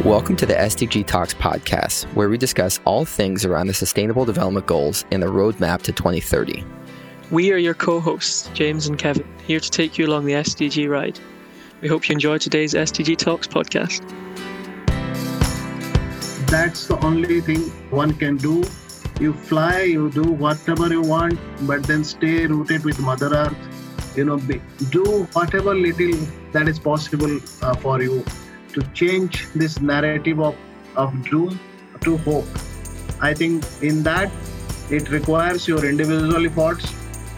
Welcome to the SDG Talks podcast, where we discuss all things around the Sustainable Development Goals and the roadmap to 2030. We are your co hosts, James and Kevin, here to take you along the SDG ride. We hope you enjoy today's SDG Talks podcast. That's the only thing one can do. You fly, you do whatever you want, but then stay rooted with Mother Earth. You know, be, do whatever little that is possible uh, for you to change this narrative of, of doom to hope. I think in that it requires your individual efforts,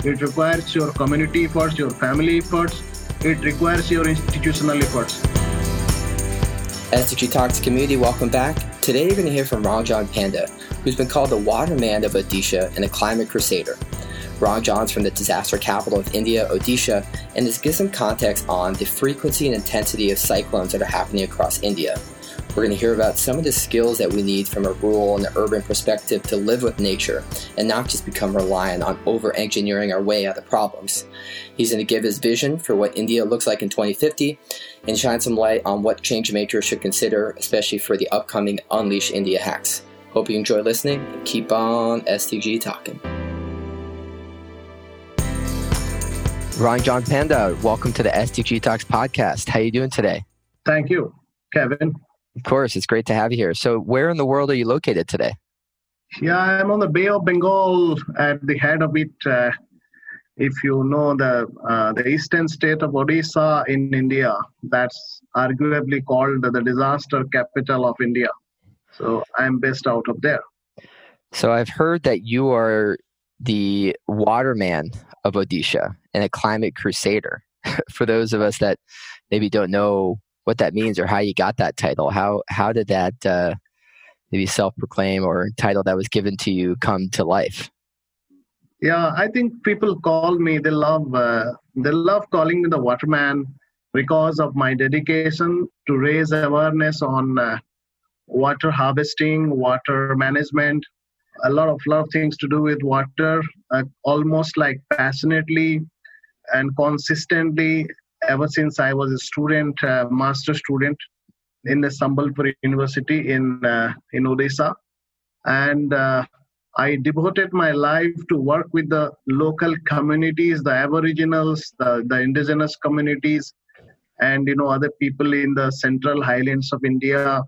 it requires your community efforts, your family efforts, it requires your institutional efforts. SDG Talks community, welcome back. Today you're going to hear from Ranjan Panda, who's been called the waterman of Odisha and a climate crusader. Ranjan's from the disaster capital of India, Odisha, and this gives some context on the frequency and intensity of cyclones that are happening across India. We're going to hear about some of the skills that we need from a rural and urban perspective to live with nature and not just become reliant on over engineering our way out of problems. He's going to give his vision for what India looks like in 2050 and shine some light on what change makers should consider, especially for the upcoming Unleash India hacks. Hope you enjoy listening keep on SDG talking. Ranjan Panda, welcome to the SDG Talks podcast. How are you doing today? Thank you, Kevin. Of course, it's great to have you here. So, where in the world are you located today? Yeah, I'm on the Bay of Bengal at the head of it. Uh, if you know the uh, the eastern state of Odisha in India, that's arguably called the disaster capital of India. So I'm based out of there. So I've heard that you are the waterman of Odisha and a climate crusader. For those of us that maybe don't know what that means or how you got that title. How how did that uh, maybe self proclaim or title that was given to you come to life? Yeah, I think people call me. They love uh, they love calling me the waterman because of my dedication to raise awareness on uh, water harvesting, water management, a lot of lot of things to do with water, uh, almost like passionately and consistently ever since I was a student, uh, master student in the Sambalpur University in uh, in Odisha, and uh, I devoted my life to work with the local communities, the Aboriginals, the, the indigenous communities, and you know other people in the central highlands of India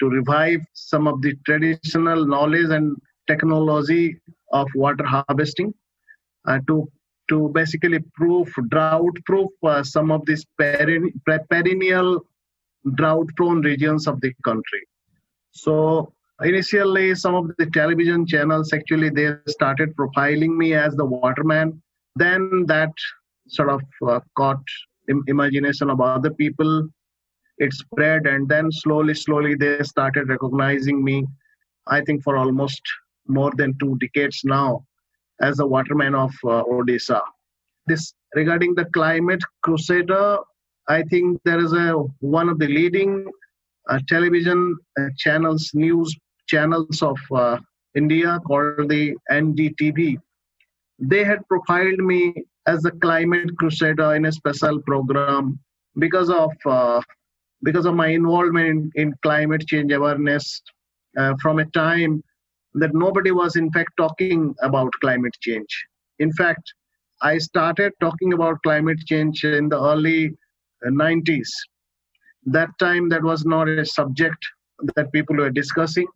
to revive some of the traditional knowledge and technology of water harvesting, uh, to to basically proof drought proof uh, some of these perennial drought prone regions of the country. So initially some of the television channels actually they started profiling me as the waterman. Then that sort of uh, caught Im- imagination of other people. It spread and then slowly slowly they started recognizing me i think for almost more than two decades now as a waterman of uh, Odisha. This regarding the climate crusader, I think there is a one of the leading uh, television uh, channels, news channels of uh, India called the NDTV. They had profiled me as a climate crusader in a special program because of uh, because of my involvement in, in climate change awareness uh, from a time that nobody was in fact talking about climate change. In fact, I started talking about climate change in the early uh, 90s. That time, that was not a subject that people were discussing,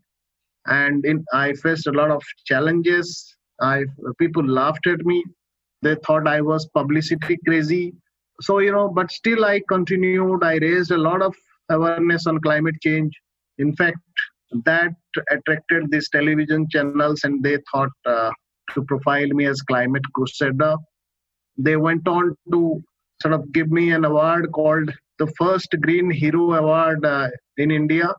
and in, I faced a lot of challenges. I people laughed at me. They thought I was publicity crazy. So you know, but still, I continued. I raised a lot of awareness on climate change. In fact, that attracted these television channels and they thought uh, to profile me as climate crusader. They went on to sort of give me an award called the first green hero award uh, in india.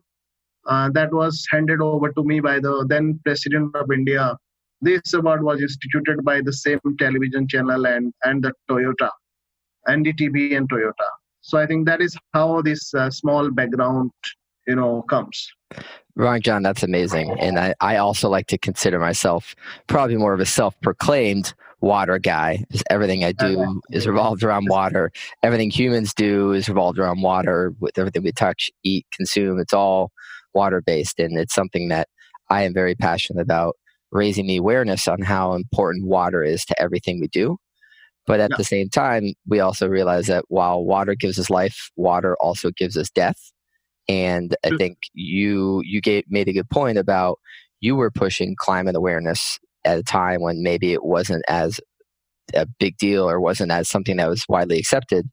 Uh, that was handed over to me by the then president of india. This award was instituted by the same television channel and and the toyota ndtv and toyota. So i think that is how this uh, small background you know comes Ranjan, that's amazing. And I, I also like to consider myself probably more of a self proclaimed water guy. Everything I do is revolved around water. Everything humans do is revolved around water. With everything we touch, eat, consume, it's all water based, and it's something that I am very passionate about raising the awareness on how important water is to everything we do. But at yeah. the same time, we also realize that while water gives us life, water also gives us death. And I think you you gave, made a good point about you were pushing climate awareness at a time when maybe it wasn't as a big deal or wasn't as something that was widely accepted.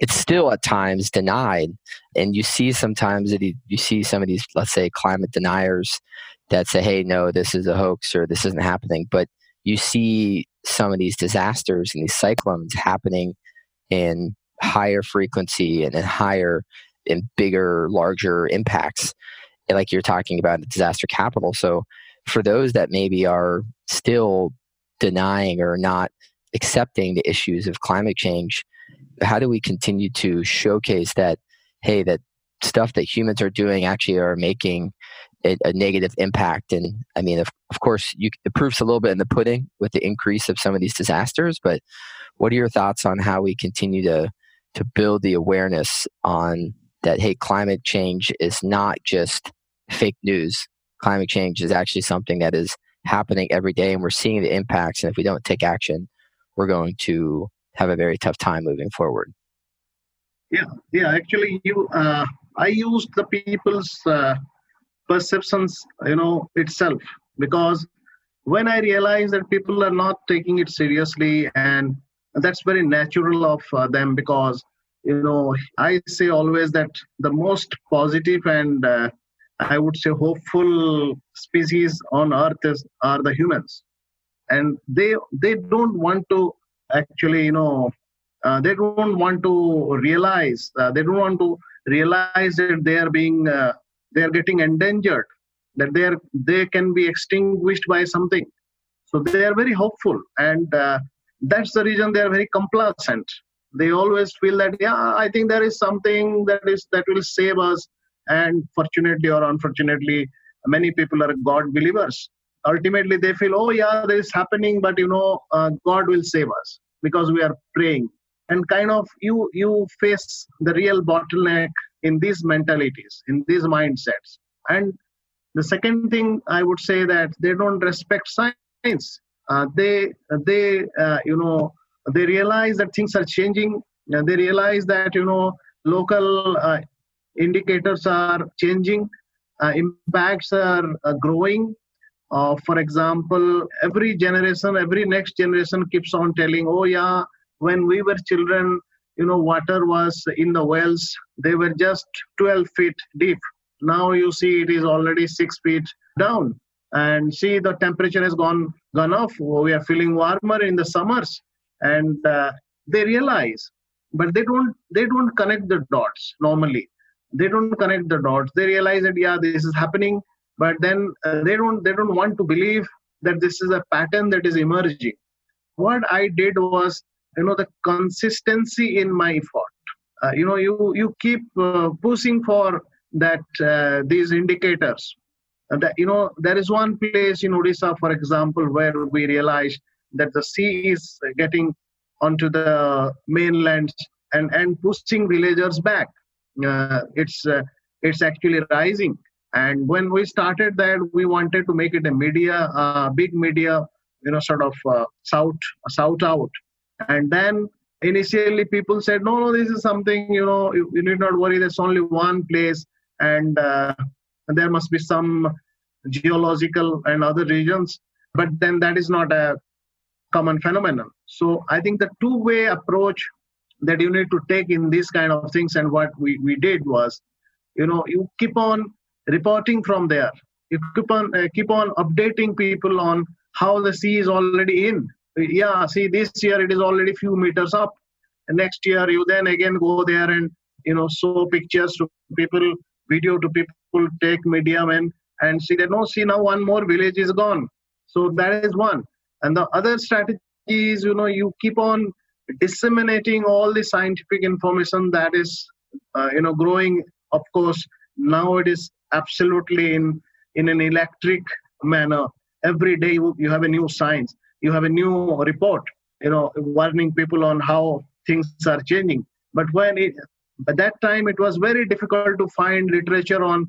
It's still at times denied, and you see sometimes that you see some of these, let's say, climate deniers that say, "Hey, no, this is a hoax or this isn't happening," but you see some of these disasters and these cyclones happening in higher frequency and in higher and bigger, larger impacts, like you're talking about disaster capital. So, for those that maybe are still denying or not accepting the issues of climate change, how do we continue to showcase that, hey, that stuff that humans are doing actually are making a, a negative impact? And I mean, of, of course, you, the proof's a little bit in the pudding with the increase of some of these disasters, but what are your thoughts on how we continue to to build the awareness on that hey climate change is not just fake news. Climate change is actually something that is happening every day and we're seeing the impacts and if we don't take action we're going to have a very tough time moving forward. Yeah yeah actually you uh, i used the people's uh, perceptions you know itself because when i realized that people are not taking it seriously and that's very natural of uh, them because you know i say always that the most positive and uh, i would say hopeful species on earth is are the humans. And they they don't want to actually you know uh, they don't want to realize uh, they don't want to realize that they are being uh, they are getting endangered that they are they can be extinguished by something. So they are very hopeful and uh, that's the reason they are very complacent they always feel that yeah i think there is something that is that will save us. And fortunately or unfortunately many people are god believers. Ultimately they feel oh yeah this is happening but you know uh, god will save us because we are praying. And kind of you you face the real bottleneck in these mentalities in these mindsets. And the second thing i would say that they don't respect science. Uh, they they uh, you know they realize that things are changing and they realize that you know local uh, indicators are changing uh, impacts are uh, growing. Uh, for example every generation every next generation keeps on telling oh yeah when we were children you know water was in the wells. They were just 12 feet deep. Now you see it is already 6 feet down. And see the temperature has gone gone up. We are feeling warmer in the summers and uh, they realize but they don't they don't connect the dots normally. They don't connect the dots. They realize that yeah this is happening but then uh, they don't they don't want to believe that this is a pattern that is emerging. What i did was you know the consistency in my effort. Uh, you know you you keep uh, pushing for that uh, these indicators. That you know there is one place in odisha for example where we realized that the sea is getting onto the mainland and, and pushing villagers back. Uh, it's uh, it's actually rising. And when we started that, we wanted to make it a media, uh, big media, you know, sort of uh, shout shout out. And then initially people said, no, no, this is something you know you, you need not worry. There's only one place, and uh, there must be some geological and other regions. But then that is not a common phenomenon. So I think the two-way approach that you need to take in these kind of things and what we, we did was, you know, you keep on reporting from there. You keep on uh, keep on updating people on how the sea is already in. Yeah, see, this year it is already few meters up. And next year you then again go there and you know show pictures to people, video to people, take medium and and see that no, see now one more village is gone. So that is one. And the other strategy is, you know, you keep on disseminating all the scientific information that is, uh, you know, growing. Of course, now it is absolutely in in an electric manner. Every day you, have a new science. you have a new report, you know, warning people on how things are changing. But when it, at that time, it was very difficult to find literature on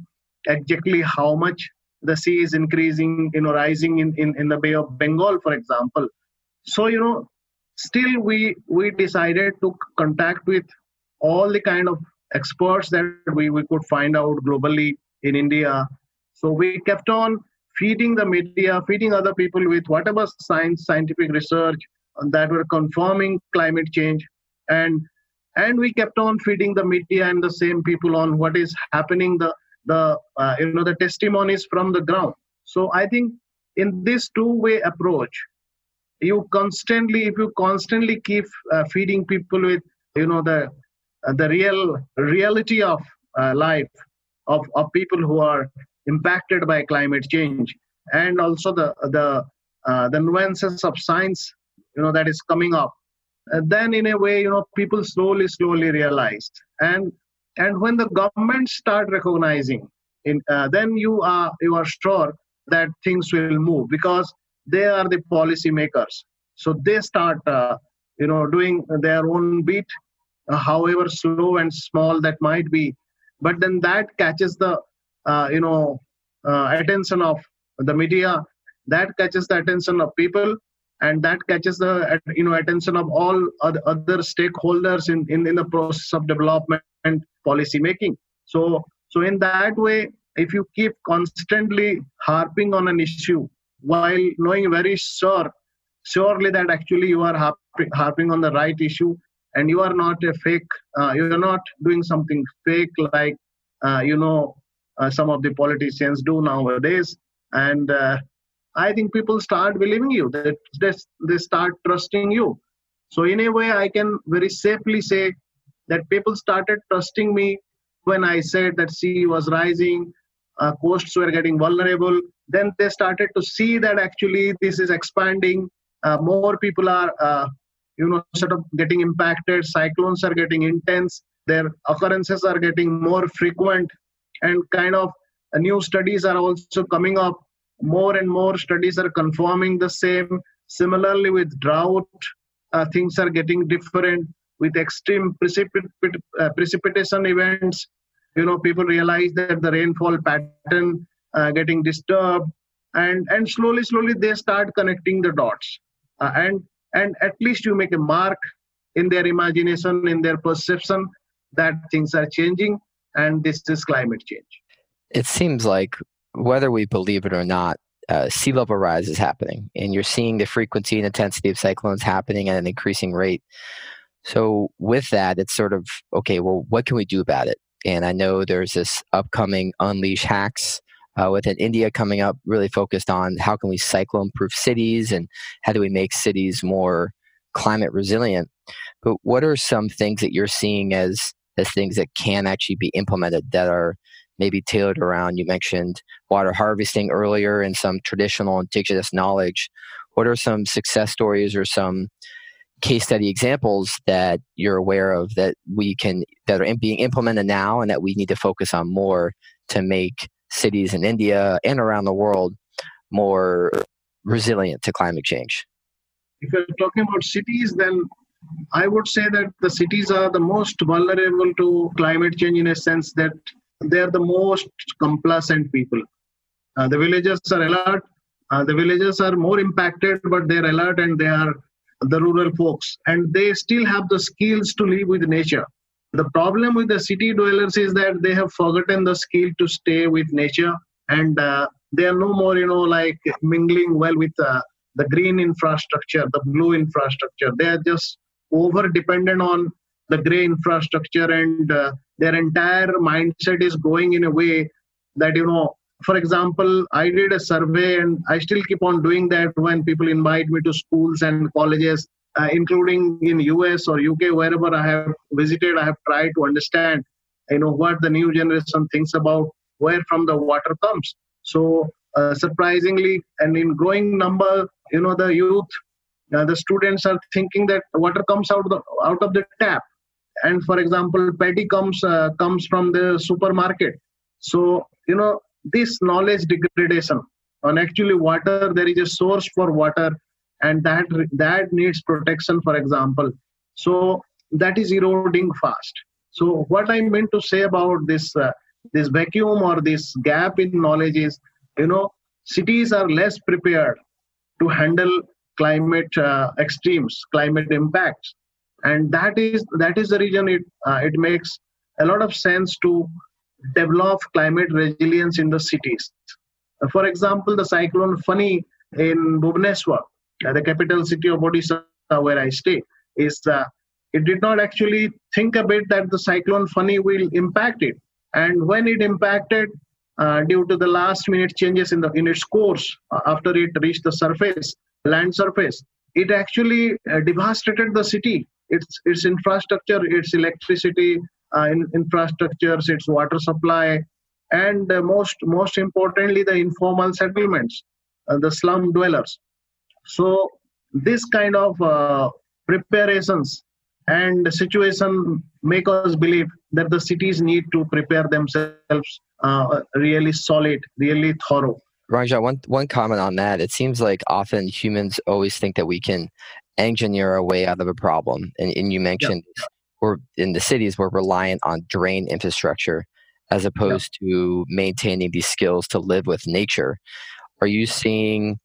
exactly how much the sea is increasing, you know, rising in, in, in the Bay of Bengal, for example. So, you know, still we we decided to contact with all the kind of experts that we, we could find out globally in India. So we kept on feeding the media, feeding other people with whatever science, scientific research that were confirming climate change. And and we kept on feeding the media and the same people on what is happening, the the uh, you know the testimonies from the ground. So I think in this two-way approach, you constantly if you constantly keep uh, feeding people with you know the uh, the real reality of uh, life of, of people who are impacted by climate change and also the the uh, the nuances of science you know that is coming up and then in a way you know people slowly slowly realized and and when the government start recognizing in uh, then you are you are sure that things will move because they are the policy makers so they start uh, you know doing their own beat uh, however slow and small that might be. But then that catches the uh, you know uh, attention of the media that catches the attention of people and that catches the you know attention of all other, stakeholders in, in in the process of development and policy making so so in that way if you keep constantly harping on an issue while knowing very sure surely that actually you are harping, harping on the right issue and you are not a fake uh, you're not doing something fake like uh, you know uh, some of the politicians do nowadays. And uh, i think people start believing you that they, they start trusting you. So in a way i can very safely say that people started trusting me when i said that sea was rising uh, coasts were getting vulnerable. Then they started to see that actually this is expanding. Uh, more people are uh, you know sort of getting impacted. Cyclones are getting intense. Their occurrences are getting more frequent. And kind of uh, new studies are also coming up more and more studies are confirming the same. Similarly with drought uh, things are getting different. With extreme precipit- uh, precipitation events you know people realize that the rainfall pattern uh, getting disturbed and and slowly slowly they start connecting the dots. Uh, and and at least you make a mark in their imagination in their perception that things are changing and this is climate change. It seems like whether we believe it or not uh, sea level rise is happening and you're seeing the frequency and intensity of cyclones happening at an increasing rate so with that it's sort of okay well what can we do about it and i know there's this upcoming unleash Hacks uh, with an India coming up, really focused on how can we cyclone proof cities and how do we make cities more climate resilient. But what are some things that you're seeing as as things that can actually be implemented that are maybe tailored around? You mentioned water harvesting earlier and some traditional indigenous knowledge. What are some success stories or some case study examples that you're aware of that we can that are being implemented now and that we need to focus on more to make cities in India and around the world more resilient to climate change? If you're talking about cities, then I would say that the cities are the most vulnerable to climate change in a sense that they're the most complacent people. Uh, the villagers are alert. Uh, the villagers are more impacted, but they're alert and they are the rural folks. And they still have the skills to live with nature. The problem with the city dwellers is that they have forgotten the skill to stay with nature and uh, they are no more, you know, like mingling well with uh, the green infrastructure, the blue infrastructure. They are just over dependent on the gray infrastructure and uh, their entire mindset is going in a way that, you know, for example, I did a survey and I still keep on doing that when people invite me to schools and colleges uh, including in US or UK, wherever I have visited, I have tried to understand, you know, what the new generation thinks about where from the water comes. So uh, surprisingly, and in growing number, you know, the youth, uh, the students are thinking that water comes out of the, out of the tap, and for example, paddy comes uh, comes from the supermarket. So you know, this knowledge degradation on actually water, there is a source for water and that that needs protection for example. So that is eroding fast. So what i meant to say about this uh, this vacuum or this gap in knowledge is you know cities are less prepared to handle climate uh, extremes climate impacts and that is that is the reason it uh, it makes a lot of sense to develop climate resilience in the cities. For example the cyclone fani in bhubaneswar uh, the capital city of odisha where i stay is uh, it did not actually think a bit that the cyclone fani will impact it. And when it impacted uh, due to the last minute changes in the in its course uh, after it reached the surface land surface it actually uh, devastated the city its its infrastructure its electricity uh, in, infrastructures its water supply and uh, most most importantly the informal settlements uh, the slum dwellers so this kind of preparations and situation make us believe that the cities need to prepare themselves uh, really solid really thorough Ranjan, one one comment on that. It seems like often humans always think that we can engineer our way out of a problem. And, and you mentioned yeah. we're in the cities we're reliant on gray infrastructure as opposed yeah. to maintaining these skills to live with nature. Are you seeing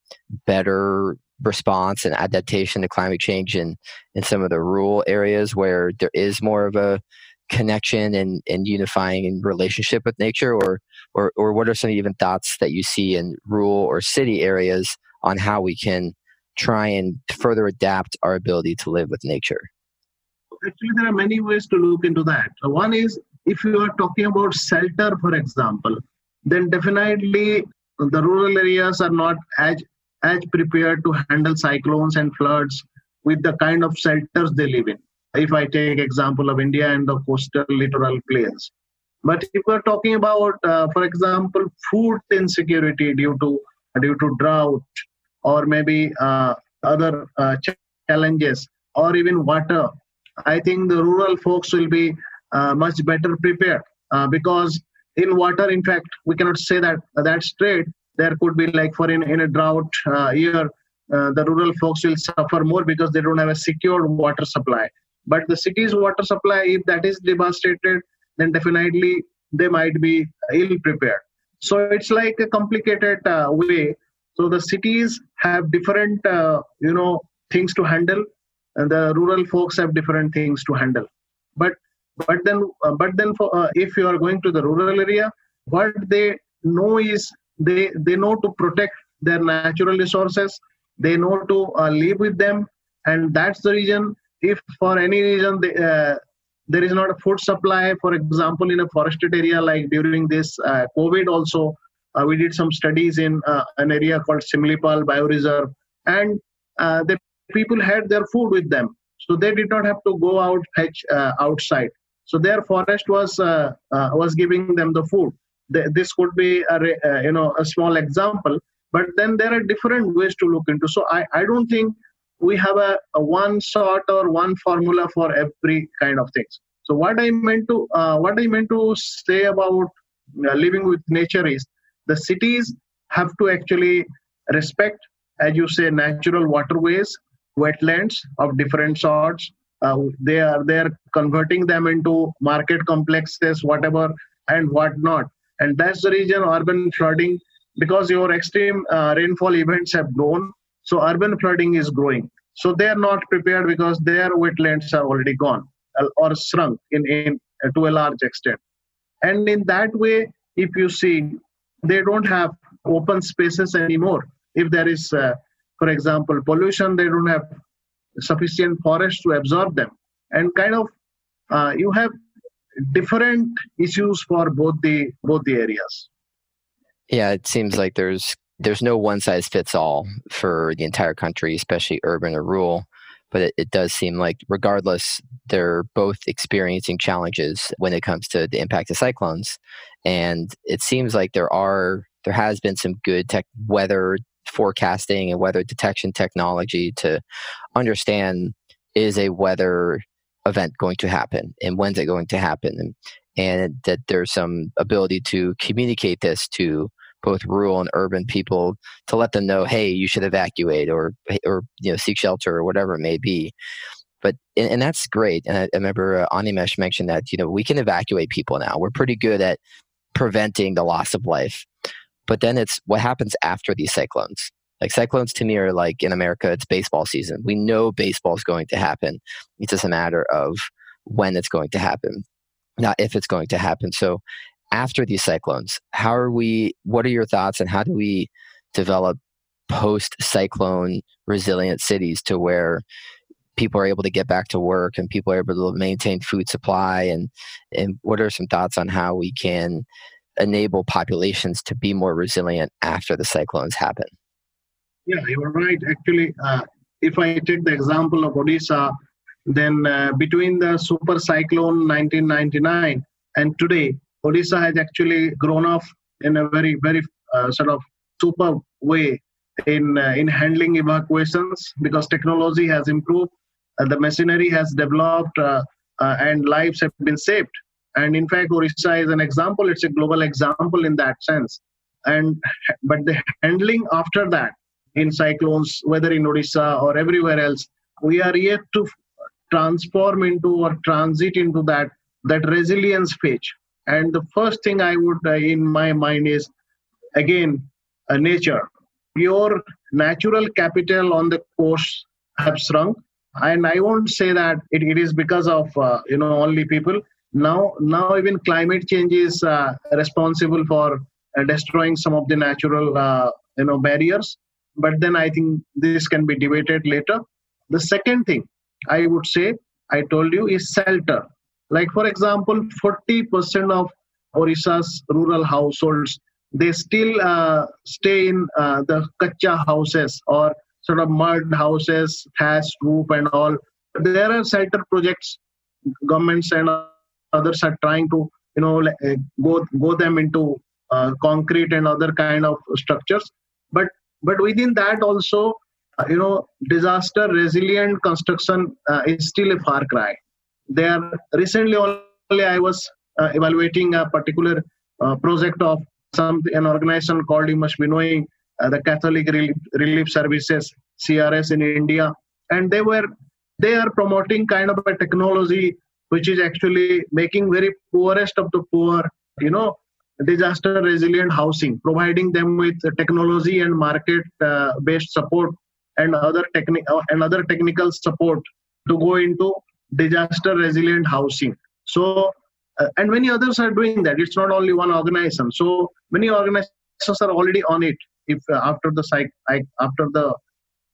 better response and adaptation to climate change in, in some of the rural areas where there is more of a connection and, and unifying in relationship with nature or, or or what are some even thoughts that you see in rural or city areas on how we can try and further adapt our ability to live with nature. Actually there are many ways to look into that. One is if you are talking about shelter for example then definitely the rural areas are not as as prepared to handle cyclones and floods with the kind of shelters they live in. If I take example of India and the coastal littoral plains, but if we're talking about, uh, for example, food insecurity due to due to drought or maybe uh, other uh, challenges or even water, I think the rural folks will be uh, much better prepared because in water, in fact, we cannot say that that's straight. There could be like for in, in a drought year uh, the rural folks will suffer more because they don't have a secured water supply. But the city's water supply if that is devastated then definitely they might be ill prepared. So it's like a complicated uh, way so the cities have different uh, you know things to handle and the rural folks have different things to handle. But but then uh, but then for, uh, if you are going to the rural area what they know is they they know to protect their natural resources they know to uh, live with them and that's the reason if for any reason they, uh, there is not a food supply for example in a forested area like during this uh, covid also we did some studies in uh, an area called simlipal bioreserve and uh, the people had their food with them. So they did not have to go out fetch outside. So their forest was was giving them the food. This could be a uh, you know a small example but then there are different ways to look into. So i, I don't think we have a, a one sort or one formula for every kind of things. So what i meant to uh, what i meant to say about uh, living with nature is the cities have to actually respect as you say natural waterways wetlands of different sorts. Uh, they are they're converting them into market complexes whatever and whatnot. And that's the reason urban flooding because your extreme uh, rainfall events have grown so urban flooding is growing. So they are not prepared because their wetlands are already gone uh, or shrunk in, in uh, to a large extent. And in that way if you see they don't have open spaces anymore. If there is uh, for example pollution they don't have sufficient forest to absorb them. And kind of uh, you have different issues for both the both the areas. Yeah it seems like there's there's no one size fits all for the entire country especially urban or rural but it, it, does seem like regardless they're both experiencing challenges when it comes to the impact of cyclones. And it seems like there are there has been some good tech weather forecasting and weather detection technology to understand is a weather event going to happen and when's it going to happen? And, and that there's some ability to communicate this to both rural and urban people to let them know, hey, you should evacuate or or you know seek shelter or whatever it may be. But and, and that's great. And I, I remember uh, Animesh mentioned that you know we can evacuate people now. We're pretty good at preventing the loss of life. But then it's what happens after these cyclones. Like cyclones to me are like in America, it's baseball season. We know baseball is going to happen. It's just a matter of when it's going to happen, not if it's going to happen. So after these cyclones, how are we, what are your thoughts and how do we develop post cyclone resilient cities to where people are able to get back to work and people are able to maintain food supply? And and what are some thoughts on how we can enable populations to be more resilient after the cyclones happen? Yeah you're right. Actually uh, if i take the example of odisha then uh, between the super cyclone 1999 and today odisha has actually grown off in a very very uh, sort of super way in uh, in handling evacuations because technology has improved uh, the machinery has developed uh, uh, and lives have been saved. And in fact, Orissa is an example. It's a global example in that sense. And but the handling after that in cyclones, whether in Odisha or everywhere else, we are yet to transform into or transit into that that resilience phase. And the first thing I would, uh, in my mind, is again uh, nature. Your natural capital on the coast have shrunk, and i won't say that it, it is because of uh, you know only people. Now now even climate change is uh, responsible for uh, destroying some of the natural uh, you know barriers. But then i think this can be debated later. The second thing i would say i told you is shelter like for example 40% of orissa's rural households they still uh, stay in uh, the kacha houses or sort of mud houses, thatched roof, and all. There are shelter projects, governments and others are trying to, you know, eh, go go them into uh, concrete and other kind of structures. But but within that also, uh, you know, disaster resilient construction uh, is still a far cry. There recently only I was uh, evaluating a particular uh, project of some an organization called you must be knowing uh, the Catholic Relief, Relief Services (CRS) in India, and they were they are promoting kind of a technology which is actually making very poorest of the poor, you know, disaster resilient housing, providing them with technology and market uh, based support and other technique uh, and other technical support to go into disaster resilient housing. So, uh, and many others are doing that. It's not only one organization. So many organizations are already on it if uh, after the psych, after the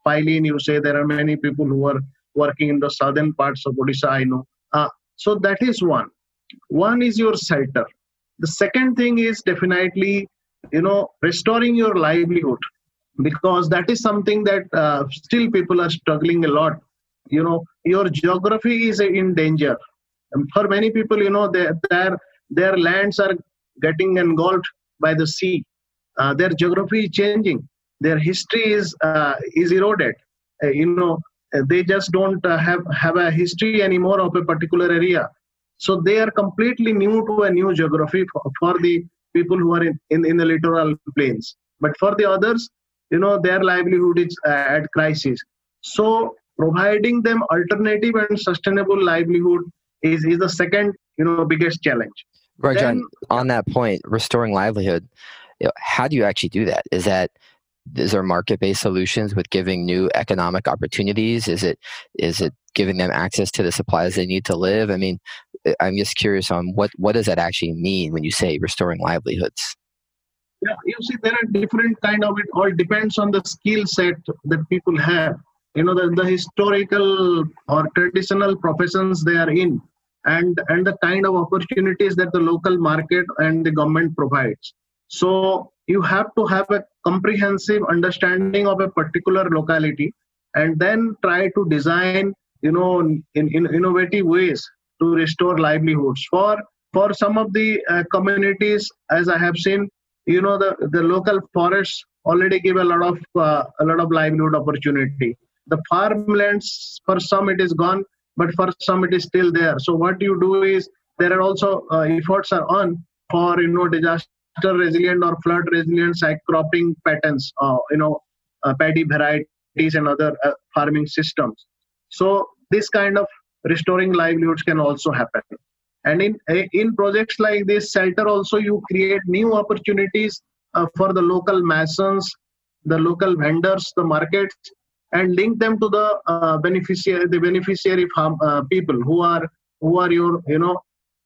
Phailin, you say there are many people who are working in the southern parts of Odisha. I know. Uh, so that is one. One is your shelter. The second thing is definitely, you know, restoring your livelihood because that is something that uh, still people are struggling a lot. You know, your geography is in danger. And for many people, you know, their their lands are getting engulfed by the sea. Uh, their geography is changing. Their history is uh, is eroded. Uh, you know uh, they just don't uh, have have a history anymore of a particular area. So they are completely new to a new geography for, for the people who are in, in, in the littoral plains. But for the others you know their livelihood is at crisis. So providing them alternative and sustainable livelihood is, is the second you know biggest challenge right then, john on that point restoring livelihood you know, how do you actually do that? Is that is there market-based solutions with giving new economic opportunities? Is it is it giving them access to the supplies they need to live? I mean, I'm just curious on what what does that actually mean when you say restoring livelihoods? Yeah, you see, there are different kind of it. All depends on the skill set that people have. You know, the, the historical or traditional professions they are in, and and the kind of opportunities that the local market and the government provides so you have to have a comprehensive understanding of a particular locality and then try to design, you know, in, in innovative ways to restore livelihoods. For for some of the uh, communities, as I have seen, you know, the, the local forests already give a lot of uh, a lot of livelihood opportunity. The farmlands for some it is gone, but for some it is still there. So what you do is there are also uh, efforts are on for you know disaster resilient or flood resilient side cropping patterns, uh, you know, uh, paddy varieties and other uh, farming systems. So this kind of restoring livelihoods can also happen. And in in projects like this, shelter also you create new opportunities uh, for the local masons, the local vendors, the markets, and link them to the uh, beneficiary, the beneficiary farm, uh, people who are who are your you know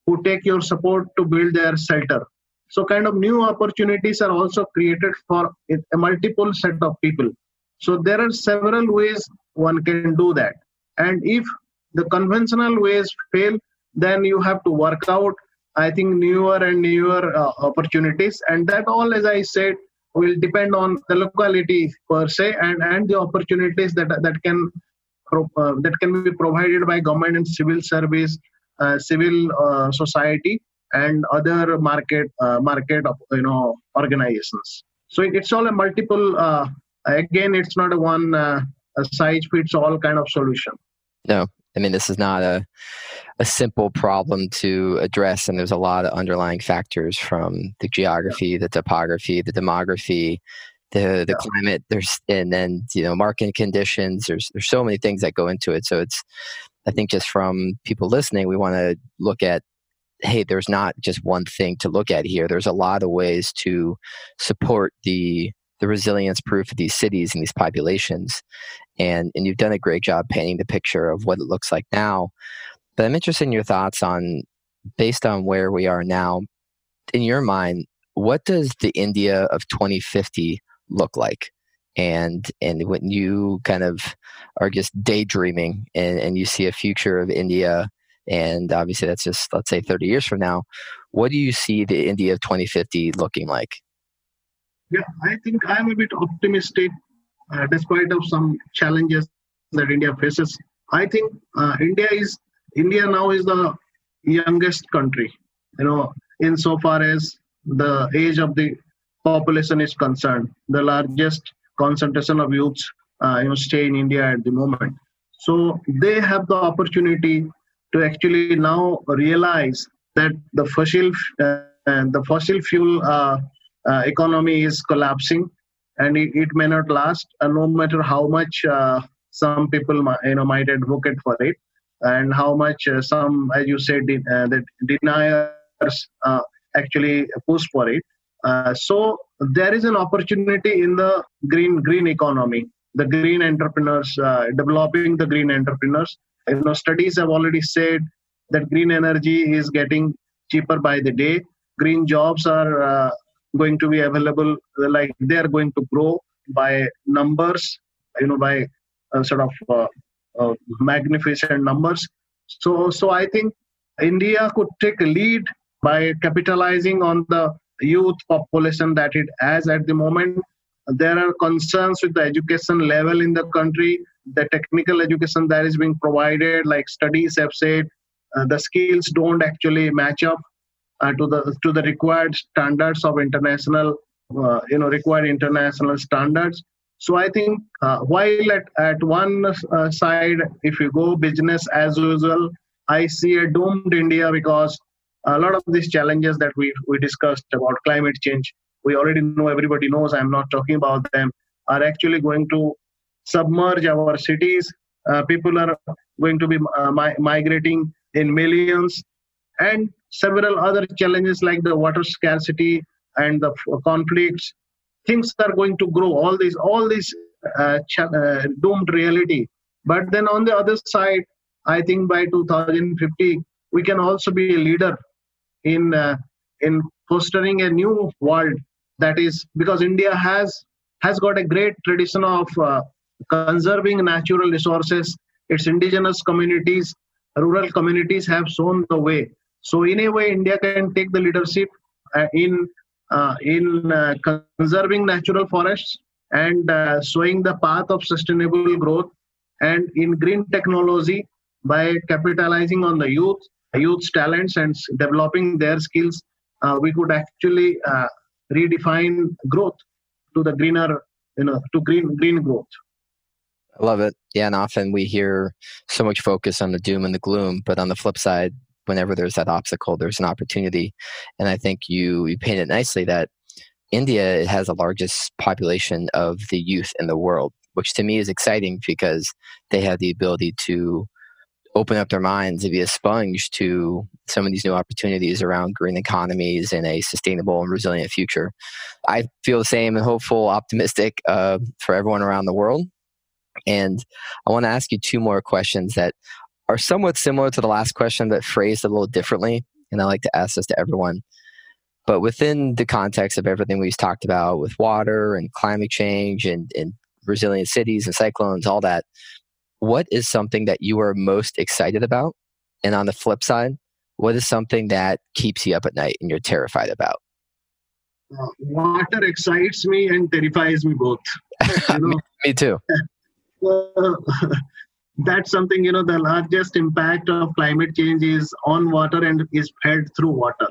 who take your support to build their shelter. So kind of new opportunities are also created for a multiple set of people. So there are several ways one can do that. And if the conventional ways fail, then you have to work out, I think, newer and newer uh, opportunities. And that all, as I said, will depend on the locality per se and, and the opportunities that, that can uh, that can be provided by government and civil service, uh, civil uh, society, and other market uh, market you know organizations. So it's all a multiple. Uh, again, it's not a one uh, size fits all kind of solution. No, I mean this is not a a simple problem to address, and there's a lot of underlying factors from the geography, the topography, the demography, the the yeah. climate. There's and then you know market conditions. There's there's so many things that go into it. So it's I think just from people listening, we want to look at hey, there's not just one thing to look at here. There's a lot of ways to support the the resilience proof of these cities and these populations. And and you've done a great job painting the picture of what it looks like now. But I'm interested in your thoughts on based on where we are now, in your mind, what does the India of 2050 look like? And and when you kind of are just daydreaming and, and you see a future of India and obviously that's just let's say 30 years from now what do you see the india of 2050 looking like yeah i think i'm a bit optimistic uh, despite of some challenges that india faces i think uh, india is india now is the youngest country you know insofar as the age of the population is concerned the largest concentration of youths uh, you know stay in india at the moment. So they have the opportunity to actually now realize that the fossil uh, the fossil fuel uh, uh, economy is collapsing and it, it may not last uh, no matter how much uh, some people you know might advocate for it and how much uh, some as you said the deniers actually push for it. So there is an opportunity in the green green economy. The green entrepreneurs developing the green entrepreneurs. You know studies have already said that green energy is getting cheaper by the day. Green jobs are uh, going to be available like they are going to grow by numbers you know by uh, sort of uh, uh magnificent numbers. So so i think india could take a lead by capitalizing on the youth population that it has at the moment. There are concerns with the education level in the country the technical education that is being provided like studies have said uh, the skills don't actually match up uh, to the to the required standards of international uh, you know required international standards so i think uh, while at, at one uh, side if you go business as usual i see a doomed india because a lot of these challenges that we we discussed about climate change we already know everybody knows i'm not talking about them are actually going to submerge our cities. Uh, people are going to be uh, mi- migrating in millions, and several other challenges like the water scarcity and the f- conflicts. Things are going to grow. All these, all these uh, ch- uh, doomed reality. But then on the other side, I think by 2050 we can also be a leader in uh, in fostering a new world that is because India has has got a great tradition of uh, conserving natural resources. Its indigenous communities, rural communities have shown the way. So in a way, India can take the leadership uh, in in uh, conserving natural forests and uh, showing the path of sustainable growth and in green technology by capitalizing on the youth youth's talents and developing their skills uh, we could actually uh, redefine growth to the greener you know to green green growth I love it. Yeah, and often we hear so much focus on the doom and the gloom, but on the flip side, whenever there's that obstacle, there's an opportunity. And I think you you painted nicely that India has the largest population of the youth in the world, which to me is exciting because they have the ability to open up their minds and be a sponge to some of these new opportunities around green economies and a sustainable and resilient future. I feel the same and hopeful, optimistic uh, for everyone around the world. And I want to ask you two more questions that are somewhat similar to the last question, but phrased a little differently. And I like to ask this to everyone. But within the context of everything we've talked about with water and climate change and, and resilient cities and cyclones, all that, what is something that you are most excited about? And on the flip side, what is something that keeps you up at night and you're terrified about? Uh, water excites me and terrifies me both. You know? me too. Uh, that's something you know the largest impact of climate change is on water and is fed through water.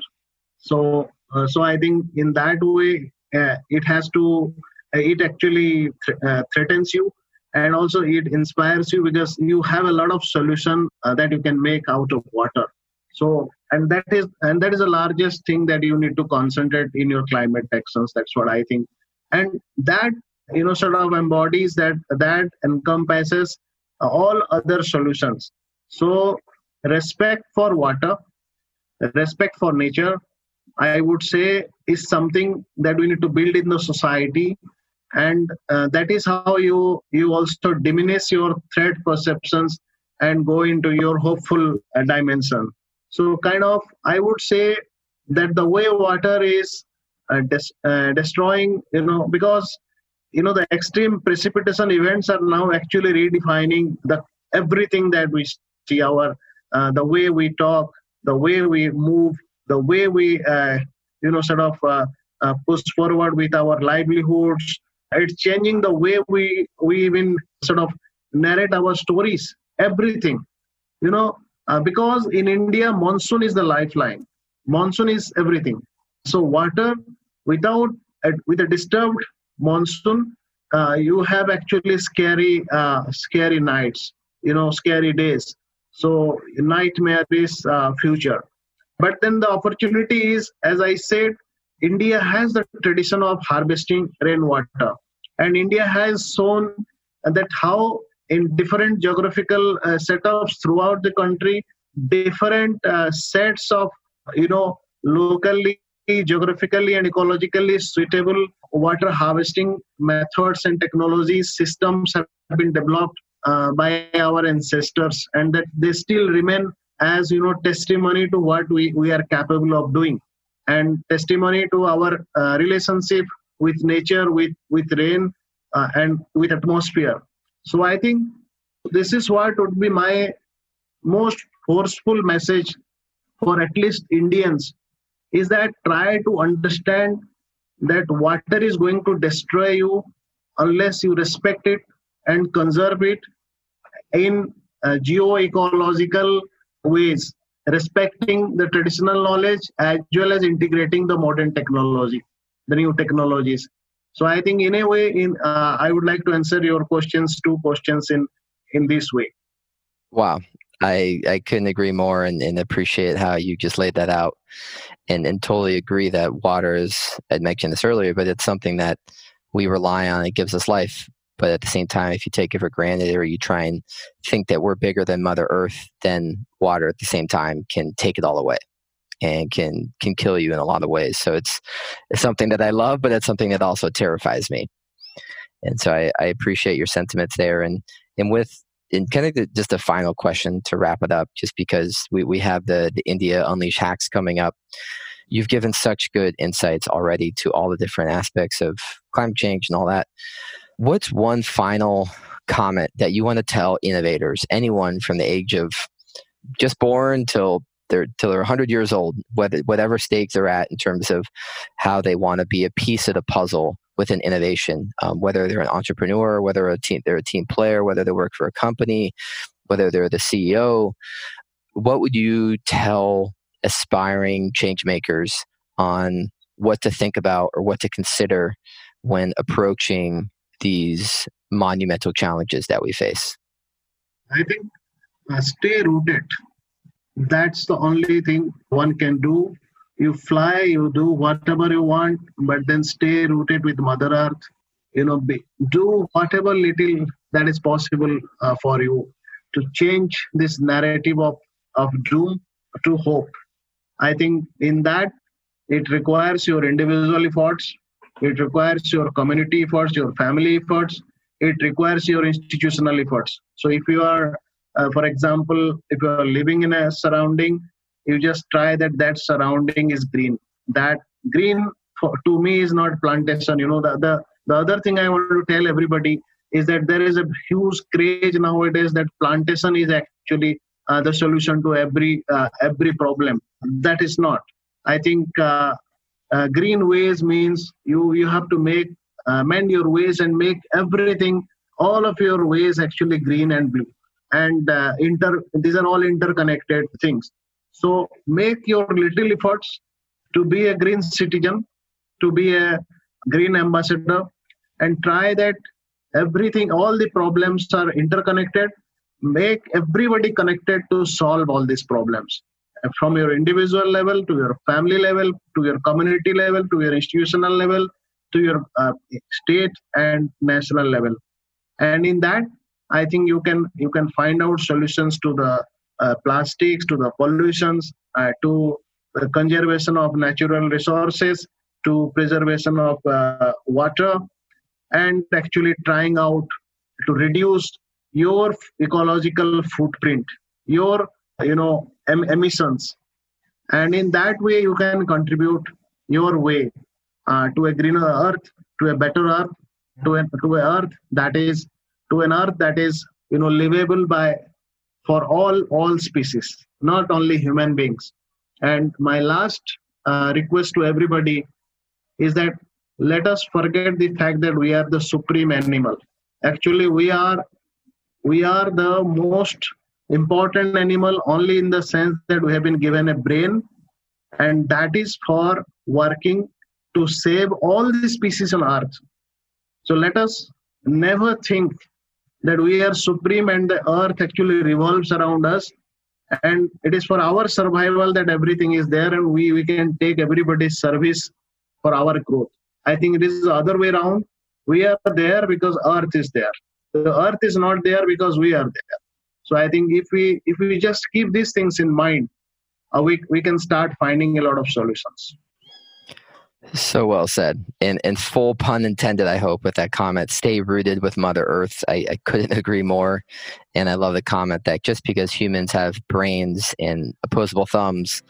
So uh, so i think in that way uh, it has to uh, it actually th- uh, threatens you and also it inspires you because you have a lot of solution uh, that you can make out of water. So and that is and that is the largest thing that you need to concentrate in your climate actions. That's what i think. And that you know sort of embodies that that encompasses all other solutions. So respect for water respect for nature i would say is something that we need to build in the society. And uh, that is how you you also diminish your threat perceptions and go into your hopeful uh, dimension. So kind of i would say that the way water is uh, des- uh, destroying you know because you know the extreme precipitation events are now actually redefining the everything that we see our uh, the way we talk the way we move the way we uh, you know sort of push forward with our livelihoods. It's changing the way we we even sort of narrate our stories everything you know uh, because in india monsoon is the lifeline. Monsoon is everything. So water without uh, with a disturbed monsoon uh, you have actually scary uh, scary nights you know scary days. So nightmare is uh, future. But then the opportunity is as i said India has the tradition of harvesting rainwater, and India has shown that how in different geographical uh, setups throughout the country, different uh, sets of you know locally, geographically, and ecologically suitable water harvesting methods and technologies systems have been developed uh, by our ancestors, and that they still remain as you know testimony to what we, we are capable of doing. And testimony to our uh, relationship with nature with with rain uh, and with atmosphere. So i think this is what would be my most forceful message for at least indians is that try to understand that water is going to destroy you unless you respect it and conserve it in uh, geo-ecological ways respecting the traditional knowledge as well as integrating the modern technology the new technologies. So i think in a way in uh, i would like to answer your questions two questions in in this way. Wow i i couldn't agree more and, and appreciate how you just laid that out and and totally agree that water is i mentioned this earlier but it's something that we rely on it gives us life but at the same time, if you take it for granted or you try and think that we're bigger than Mother Earth, then water at the same time can take it all away and can can kill you in a lot of ways. So it's it's something that I love, but it's something that also terrifies me. And so I, I appreciate your sentiments there. And and with in kind of the, just a final question to wrap it up, just because we, we have the, the India Unleash hacks coming up. You've given such good insights already to all the different aspects of climate change and all that what's one final comment that you want to tell innovators, anyone from the age of just born till they're till they're 100 years old, whether, whatever stage they're at in terms of how they want to be a piece of the puzzle with an innovation, um, whether they're an entrepreneur, whether a team, they're a team player, whether they work for a company, whether they're the CEO. What would you tell aspiring change makers on what to think about or what to consider when approaching these monumental challenges that we face? I think uh, stay rooted. That's the only thing one can do. You fly, you do whatever you want, but then stay rooted with Mother Earth. You know, be, do whatever little that is possible uh, for you to change this narrative of, of doom to hope. I think in that it requires your individual efforts, it requires your community efforts, your family efforts, it requires your institutional efforts. So if you are, uh, for example, if you are living in a surrounding, you just try that that surrounding is green. That green for, to me is not plantation. You know, the, the, the other thing I want to tell everybody is that there is a huge craze nowadays that plantation is actually uh, the solution to every uh, every problem. That is not. I think uh, uh green ways means you you have to make uh, mend your ways and make everything all of your ways actually green and blue and uh, inter these are all interconnected things so make your little efforts to be a green citizen to be a green ambassador and try that everything all the problems are interconnected. Make everybody connected to solve all these problems. From your individual level to your family level to your community level to your institutional level to your uh, state and national level. And in that i think you can you can find out solutions to the plastics to the pollutions uh, to the conservation of natural resources to preservation of uh, water and actually trying out to reduce your ecological footprint your you know em- emissions. And in that way you can contribute your way uh, to a greener earth to a better earth to a to a earth that is to an earth that is you know livable by for all all species not only human beings. And my last uh, request to everybody is that let us forget the fact that we are the supreme animal. Actually we are we are the most important animal only in the sense that we have been given a brain and that is for working to save all the species on earth. So let us never think that we are supreme and the earth actually revolves around us and it is for our survival that everything is there and we, we can take everybody's service for our growth I think it is the other way around. We are there because Earth is there. The Earth is not there because we are there. So I think if we if we just keep these things in mind, uh, we we can start finding a lot of solutions. So well said. And, and full pun intended, I hope, with that comment. Stay rooted with Mother Earth. I, I couldn't agree more. And I love the comment that just because humans have brains and opposable thumbs,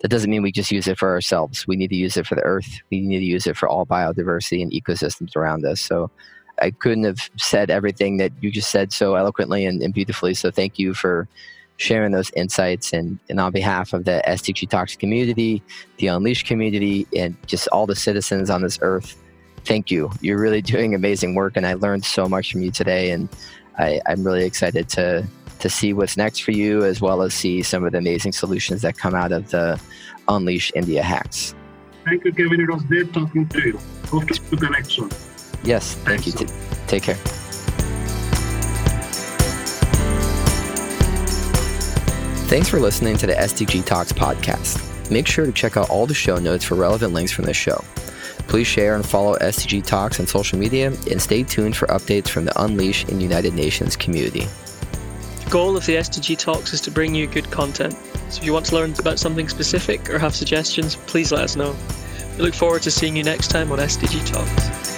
that doesn't mean we just use it for ourselves. We need to use it for the earth. We need to use it for all biodiversity and ecosystems around us. So I couldn't have said everything that you just said so eloquently and, and beautifully. So thank you for sharing those insights. And, and on behalf of the SDG Talks community, the Unleashed community, and just all the citizens on this earth, thank you. You're really doing amazing work. And I learned so much from you today. And I, I'm really excited to to see what's next for you, as well as see some of the amazing solutions that come out of the Unleash India hacks. Thank you, Kevin. It was great talking to you. Hope to connect soon. Yes, thank Thanks you. So. Take care. Thanks for listening to the SDG Talks podcast. Make sure to check out all the show notes for relevant links from this show. Please share and follow SDG Talks on social media and stay tuned for updates from the Unleash and United Nations community The goal of the SDG Talks is to bring you good content. So if you want to learn about something specific or have suggestions, please let us know. We look forward to seeing you next time on SDG Talks.